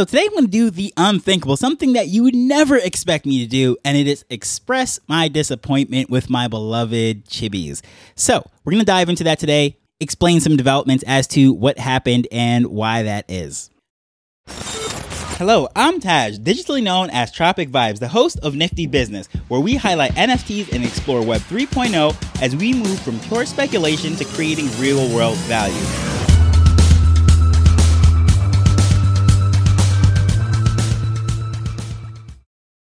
So today I'm going to do the unthinkable, something that you would never expect me to do, and it is express my disappointment with my beloved Chibis. So we're going to dive into that today, explain some developments as to what happened and why that is. Hello, I'm Taj, digitally known as Tropic Vibes, the host of Nifty Business, where we highlight NFTs and explore Web 3.0 as we move from pure speculation to creating real world value.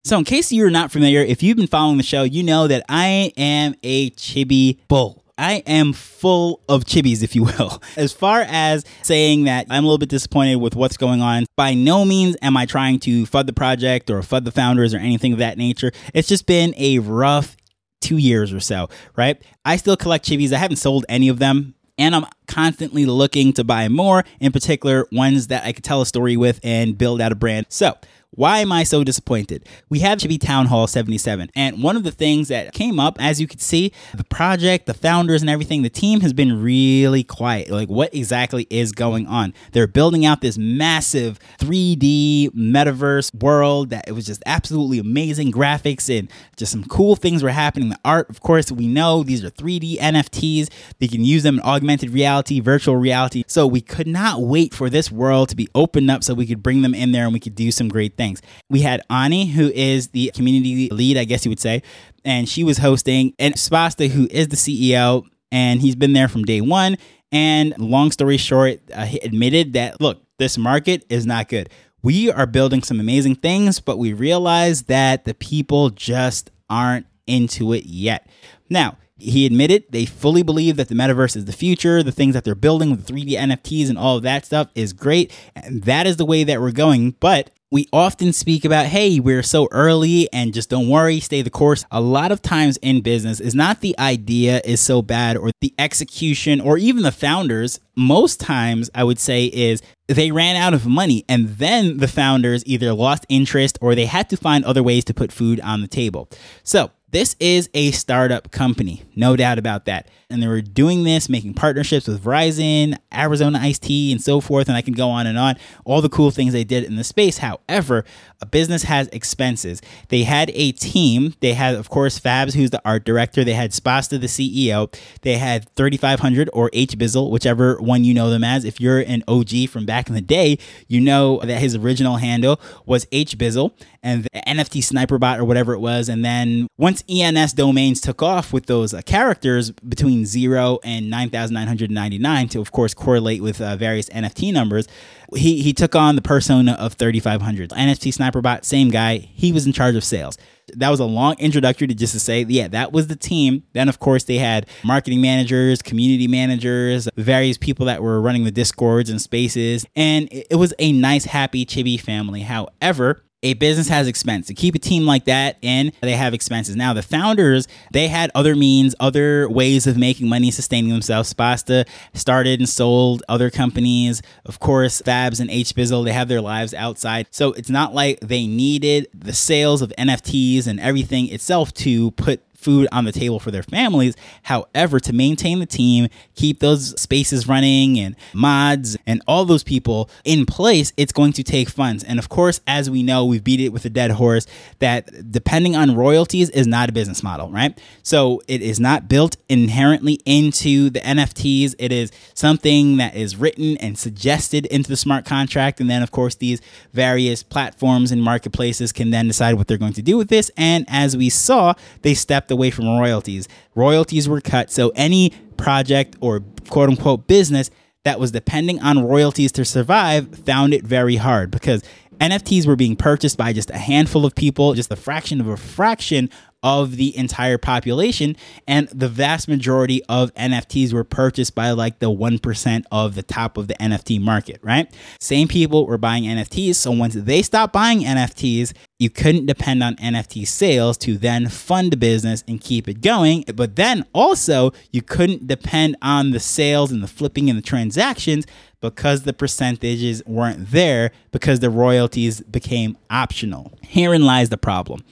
So, in case you're not familiar, if you've been following the show, you know that I am a chibi bull. I am full of chibis, if you will. As far as saying that I'm a little bit disappointed with what's going on, by no means am I trying to FUD the project or FUD the founders or anything of that nature. It's just been a rough two years or so, right? I still collect chibis. I haven't sold any of them and I'm constantly looking to buy more, in particular ones that I could tell a story with and build out a brand. So, why am I so disappointed? We have Chibi Town Hall 77. And one of the things that came up, as you could see, the project, the founders, and everything, the team has been really quiet. Like, what exactly is going on? They're building out this massive 3D metaverse world that it was just absolutely amazing graphics and just some cool things were happening. The art, of course, we know these are 3D NFTs. They can use them in augmented reality, virtual reality. So we could not wait for this world to be opened up so we could bring them in there and we could do some great things things. We had Ani, who is the community lead, I guess you would say, and she was hosting, and Spasta, who is the CEO, and he's been there from day one. And long story short, uh, he admitted that look, this market is not good. We are building some amazing things, but we realize that the people just aren't into it yet. Now, he admitted they fully believe that the metaverse is the future. The things that they're building with 3D NFTs and all of that stuff is great. And that is the way that we're going. But we often speak about, hey, we're so early and just don't worry, stay the course. A lot of times in business is not the idea is so bad or the execution or even the founders. Most times, I would say, is they ran out of money and then the founders either lost interest or they had to find other ways to put food on the table. So, this is a startup company, no doubt about that. And they were doing this, making partnerships with Verizon, Arizona Iced Tea, and so forth. And I can go on and on. All the cool things they did in the space. However, a business has expenses. They had a team. They had, of course, Fabs, who's the art director. They had Spasta, the CEO. They had 3500 or H Bizzle, whichever one you know them as. If you're an OG from back in the day, you know that his original handle was H Bizzle and the NFT Sniper Bot or whatever it was. And then once ENS domains took off with those uh, characters between 0 and 9,999 to, of course, correlate with uh, various NFT numbers, he, he took on the persona of 3,500. NFT Sniper Bot, same guy. He was in charge of sales. That was a long introductory to just to say, yeah, that was the team. Then, of course, they had marketing managers, community managers, various people that were running the discords and spaces. And it was a nice, happy Chibi family. However, a business has expense. To keep a team like that in, they have expenses. Now, the founders, they had other means, other ways of making money, sustaining themselves. Spasta started and sold other companies. Of course, Fabs and H Bizzle, they have their lives outside. So it's not like they needed the sales of NFTs and everything itself to put food on the table for their families. However, to maintain the team, keep those spaces running and mods and all those people in place, it's going to take funds. And of course, as we know, we've beat it with a dead horse that depending on royalties is not a business model, right? So it is not built inherently into the NFTs. It is something that is written and suggested into the smart contract. And then, of course, these various platforms and marketplaces can then decide what they're going to do with this. And as we saw, they stepped away from royalties. Royalties were cut, so any project or quote unquote business that was depending on royalties to survive found it very hard because NFTs were being purchased by just a handful of people, just a fraction of a fraction of the entire population. And the vast majority of NFTs were purchased by like the 1% of the top of the NFT market, right? Same people were buying NFTs. So once they stopped buying NFTs, you couldn't depend on NFT sales to then fund the business and keep it going. But then also, you couldn't depend on the sales and the flipping and the transactions because the percentages weren't there because the royalties became optional. Herein lies the problem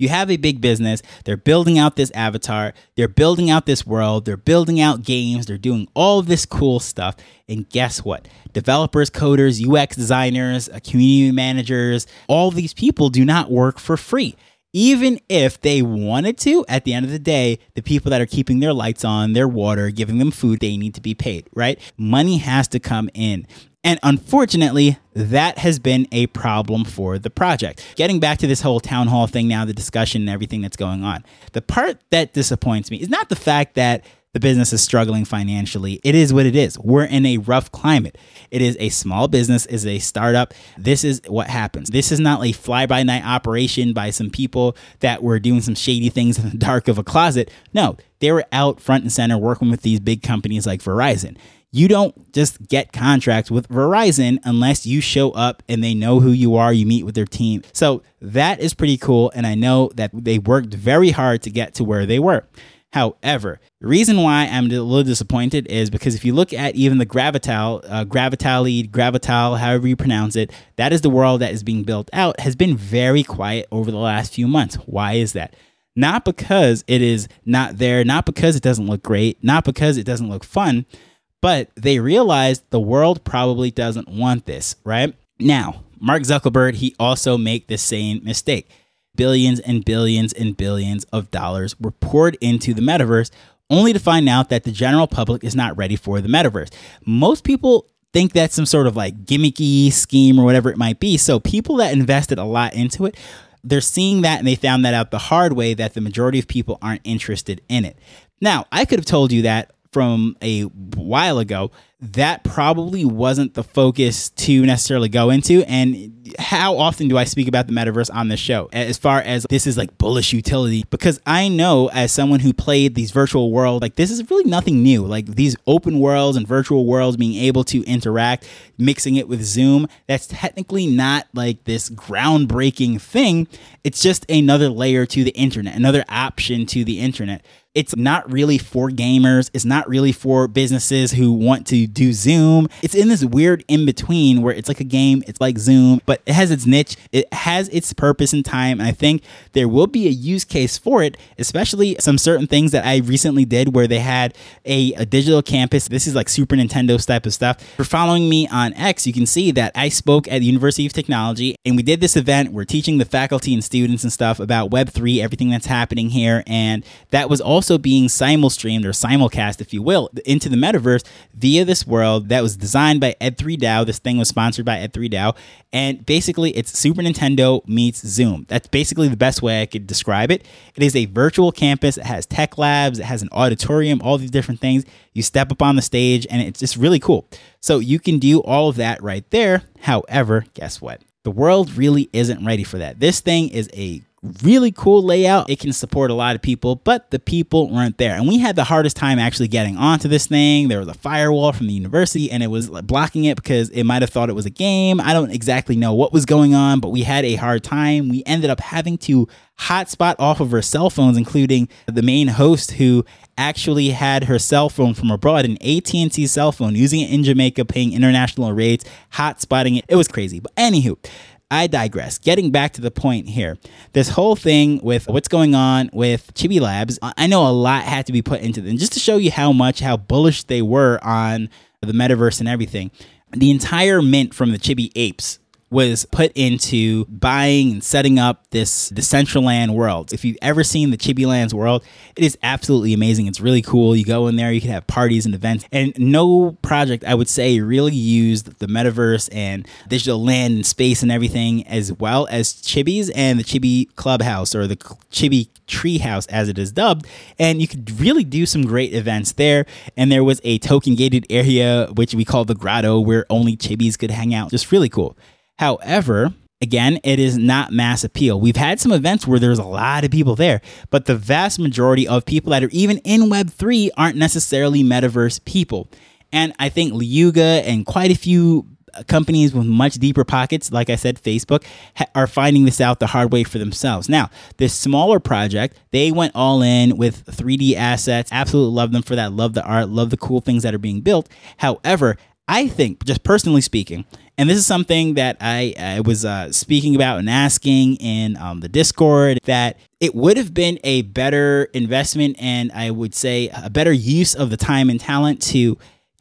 You have a big business. They're building out this avatar. They're building out this world. They're building out games. They're doing all this cool stuff. And guess what? Developers, coders, UX designers, uh, community managers, all these people do not work for free even if they wanted to, at the end of the day, the people that are keeping their lights on, their water, giving them food, they need to be paid, right? Money has to come in. And unfortunately, that has been a problem for the project. Getting back to this whole town hall thing now, the discussion and everything that's going on, the part that disappoints me is not the fact that the business is struggling financially. It is what it is. We're in a rough climate. It is a small business, is a startup. This is what happens. This is not a fly by night operation by some people that were doing some shady things in the dark of a closet. No, they were out front and center working with these big companies like Verizon you don't just get contracts with Verizon unless you show up and they know who you are, you meet with their team. So that is pretty cool. And I know that they worked very hard to get to where they were. However, the reason why I'm a little disappointed is because if you look at even the Gravital, uh, Gravitali, Gravital, however you pronounce it, that is the world that is being built out, has been very quiet over the last few months. Why is that? Not because it is not there, not because it doesn't look great, not because it doesn't look fun, but they realized the world probably doesn't want this, right? Now, Mark Zuckerberg, he also made the same mistake. Billions and billions and billions of dollars were poured into the metaverse only to find out that the general public is not ready for the metaverse. Most people think that's some sort of like gimmicky scheme or whatever it might be. So people that invested a lot into it, they're seeing that and they found that out the hard way that the majority of people aren't interested in it. Now, I could have told you that from a while ago, that probably wasn't the focus to necessarily go into. And how often do I speak about the metaverse on this show as far as this is like bullish utility? Because I know as someone who played these virtual worlds, like this is really nothing new. Like these open worlds and virtual worlds being able to interact, mixing it with Zoom, that's technically not like this groundbreaking thing. It's just another layer to the internet, another option to the internet. It's not really for gamers. It's not really for businesses who want to do Zoom. It's in this weird in between where it's like a game, it's like Zoom, but it has its niche, it has its purpose and time. And I think there will be a use case for it, especially some certain things that I recently did where they had a, a digital campus. This is like Super Nintendo type of stuff. For following me on X, you can see that I spoke at the University of Technology and we did this event. We're teaching the faculty and students and stuff about Web3, everything that's happening here. And that was also being simul streamed or simulcast, if you will, into the metaverse via this world that was designed by Ed3DAO. This thing was sponsored by Ed3DAO. And basically, it's Super Nintendo meets Zoom. That's basically the best way I could describe it. It is a virtual campus. It has tech labs, it has an auditorium, all these different things. You step up on the stage, and it's just really cool. So you can do all of that right there. However, guess what? The world really isn't ready for that. This thing is a really cool layout. It can support a lot of people, but the people weren't there. And we had the hardest time actually getting onto this thing. There was a firewall from the university and it was blocking it because it might have thought it was a game. I don't exactly know what was going on, but we had a hard time. We ended up having to hotspot off of our cell phones, including the main host who actually had her cell phone from abroad, an AT&T cell phone, using it in Jamaica, paying international rates, hotspotting it. It was crazy. But anywho, I digress. Getting back to the point here, this whole thing with what's going on with Chibi Labs, I know a lot had to be put into them just to show you how much, how bullish they were on the metaverse and everything. The entire mint from the Chibi Apes was put into buying and setting up this Decentraland world. If you've ever seen the Chibi Lands world, it is absolutely amazing. It's really cool. You go in there, you can have parties and events. And no project, I would say, really used the metaverse and digital land and space and everything, as well as Chibis and the Chibi Clubhouse or the Chibi Treehouse, as it is dubbed. And you could really do some great events there. And there was a token gated area, which we call the Grotto, where only Chibis could hang out. Just really cool. However, again, it is not mass appeal. We've had some events where there's a lot of people there, but the vast majority of people that are even in Web3 aren't necessarily metaverse people. And I think Yuga and quite a few uh, companies with much deeper pockets, like I said, Facebook, ha- are finding this out the hard way for themselves. Now, this smaller project, they went all in with 3D assets. Absolutely love them for that. Love the art, love the cool things that are being built. However, I think, just personally speaking, And this is something that I, I was uh, speaking about and asking in um, the Discord that it would have been a better investment and I would say a better use of the time and talent to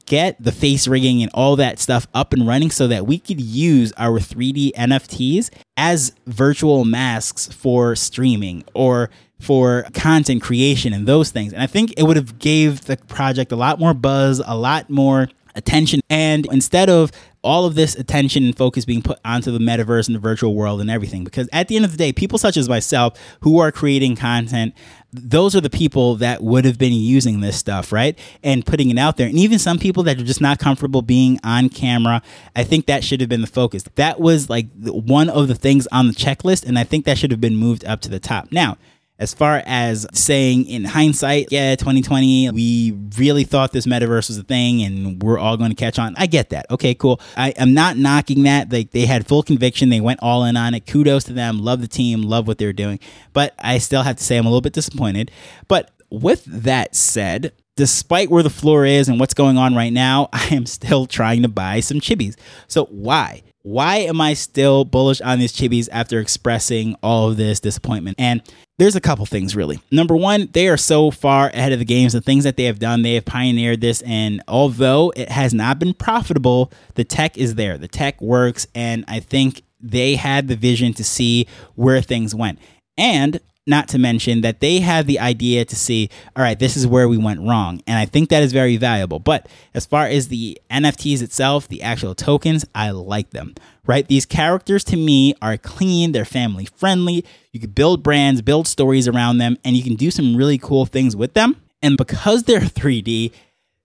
get the face rigging and all that stuff up and running so that we could use our 3D NFTs as virtual masks for streaming or for content creation and those things. And I think it would have gave the project a lot more buzz, a lot more attention. And instead of all of this attention and focus being put onto the metaverse and the virtual world and everything, because at the end of the day, people such as myself who are creating content, those are the people that would have been using this stuff, right? And putting it out there. And even some people that are just not comfortable being on camera, I think that should have been the focus. That was like one of the things on the checklist. And I think that should have been moved up to the top. Now, as far as saying in hindsight, yeah, 2020, we really thought this metaverse was a thing and we're all going to catch on. I get that. Okay, cool. I am not knocking that. Like they had full conviction. They went all in on it. Kudos to them. Love the team. Love what they're doing. But I still have to say I'm a little bit disappointed. But with that said, despite where the floor is and what's going on right now, I am still trying to buy some chibis. So why? Why am I still bullish on these chibis after expressing all of this disappointment? And there's a couple things really. Number one, they are so far ahead of the games. The things that they have done, they have pioneered this. And although it has not been profitable, the tech is there. The tech works. And I think they had the vision to see where things went. And not to mention that they have the idea to see, all right, this is where we went wrong. And I think that is very valuable. But as far as the NFTs itself, the actual tokens, I like them, right? These characters to me are clean, they're family friendly. You can build brands, build stories around them, and you can do some really cool things with them. And because they're 3D,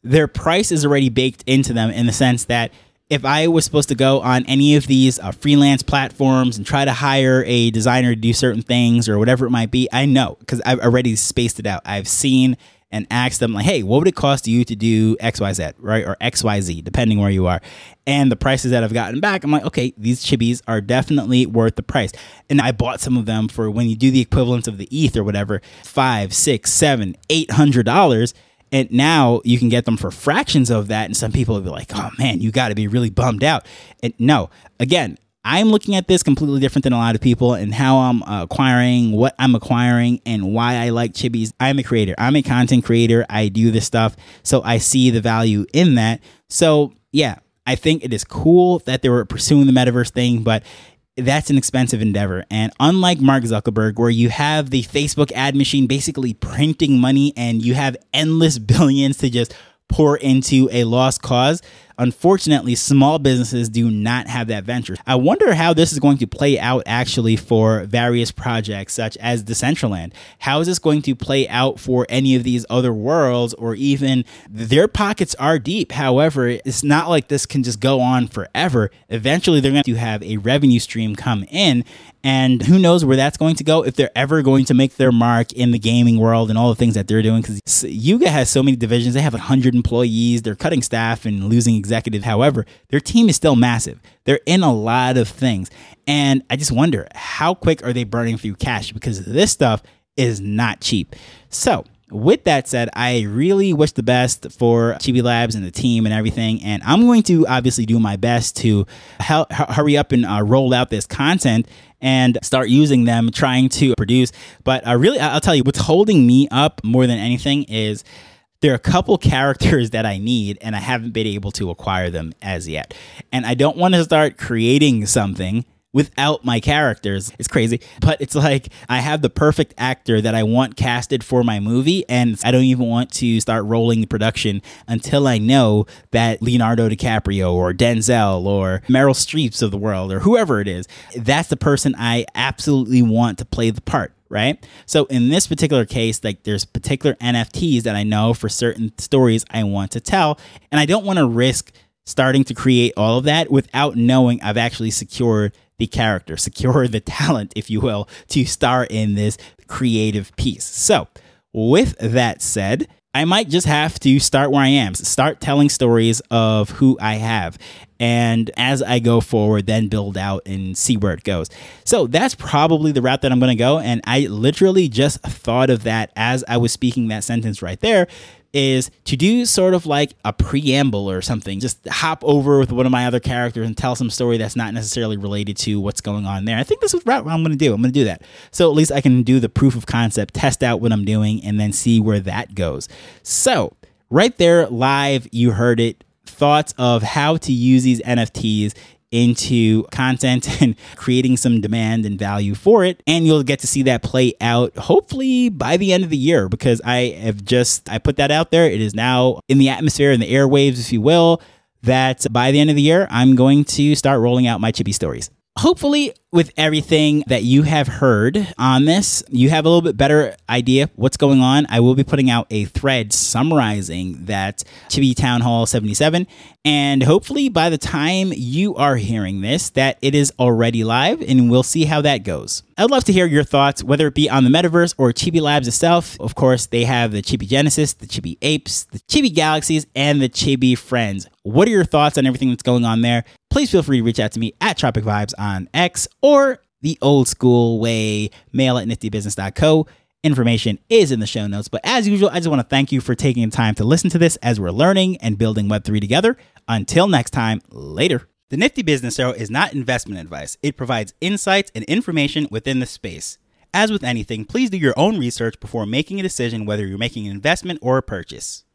their price is already baked into them in the sense that if I was supposed to go on any of these uh, freelance platforms and try to hire a designer to do certain things or whatever it might be, I know because I've already spaced it out. I've seen and asked them like, "Hey, what would it cost you to do X, Y, Z, right, or X, Y, Z, depending where you are?" And the prices that I've gotten back, I'm like, "Okay, these chibis are definitely worth the price." And I bought some of them for when you do the equivalent of the ETH or whatever, five, six, seven, eight hundred dollars and now you can get them for fractions of that. And some people will be like, oh man, you got to be really bummed out. And no, again, I'm looking at this completely different than a lot of people and how I'm acquiring, what I'm acquiring, and why I like Chibis. I'm a creator, I'm a content creator. I do this stuff. So I see the value in that. So yeah, I think it is cool that they were pursuing the metaverse thing, but that's an expensive endeavor. And unlike Mark Zuckerberg, where you have the Facebook ad machine basically printing money and you have endless billions to just pour into a lost cause, Unfortunately, small businesses do not have that venture. I wonder how this is going to play out actually for various projects such as Decentraland. How is this going to play out for any of these other worlds or even their pockets are deep. However, it's not like this can just go on forever. Eventually, they're going to have a revenue stream come in and who knows where that's going to go if they're ever going to make their mark in the gaming world and all the things that they're doing. Because Yuga has so many divisions, they have 100 employees, they're cutting staff and losing executives. However, their team is still massive. They're in a lot of things. And I just wonder how quick are they burning through cash because this stuff is not cheap. So, with that said, I really wish the best for Chibi Labs and the team and everything. And I'm going to obviously do my best to hel- hurry up and uh, roll out this content and start using them, trying to produce. But uh, really, I'll tell you, what's holding me up more than anything is there are a couple characters that I need, and I haven't been able to acquire them as yet. And I don't want to start creating something without my characters. It's crazy, but it's like I have the perfect actor that I want casted for my movie, and I don't even want to start rolling the production until I know that Leonardo DiCaprio or Denzel or Meryl Streeps of the world or whoever it is, that's the person I absolutely want to play the part right? So in this particular case, like there's particular NFTs that I know for certain stories I want to tell, and I don't want to risk starting to create all of that without knowing I've actually secured the character, secure the talent, if you will, to star in this creative piece. So, with that said, I might just have to start where I am, start telling stories of who I have. And as I go forward, then build out and see where it goes. So that's probably the route that I'm going to go. And I literally just thought of that as I was speaking that sentence right there is to do sort of like a preamble or something. Just hop over with one of my other characters and tell some story that's not necessarily related to what's going on there. I think this is what I'm going to do. I'm going to do that. So at least I can do the proof of concept, test out what I'm doing, and then see where that goes. So, right there, live, you heard it. Thoughts of how to use these NFTs into content and creating some demand and value for it. And you'll get to see that play out hopefully by the end of the year because I have just, I put that out there. It is now in the atmosphere, in the airwaves, if you will, that by the end of the year, I'm going to start rolling out my chibi stories hopefully with everything that you have heard on this you have a little bit better idea what's going on. I will be putting out a thread summarizing that chibi town hall 77 and hopefully by the time you are hearing this that it is already live and we'll see how that goes. I'd love to hear your thoughts whether it be on the metaverse or chibi labs itself. Of course they have the chibi genesis the chibi apes the chibi galaxies and the chibi friends. What are your thoughts on everything that's going on there? Please feel free to reach out to me at Tropic Vibes on X or the old school way, mail at niftybusiness.co. Information is in the show notes. But as usual, I just want to thank you for taking time to listen to this as we're learning and building Web3 together. Until next time, later. The Nifty Business Show is not investment advice, it provides insights and information within the space. As with anything, please do your own research before making a decision whether you're making an investment or a purchase.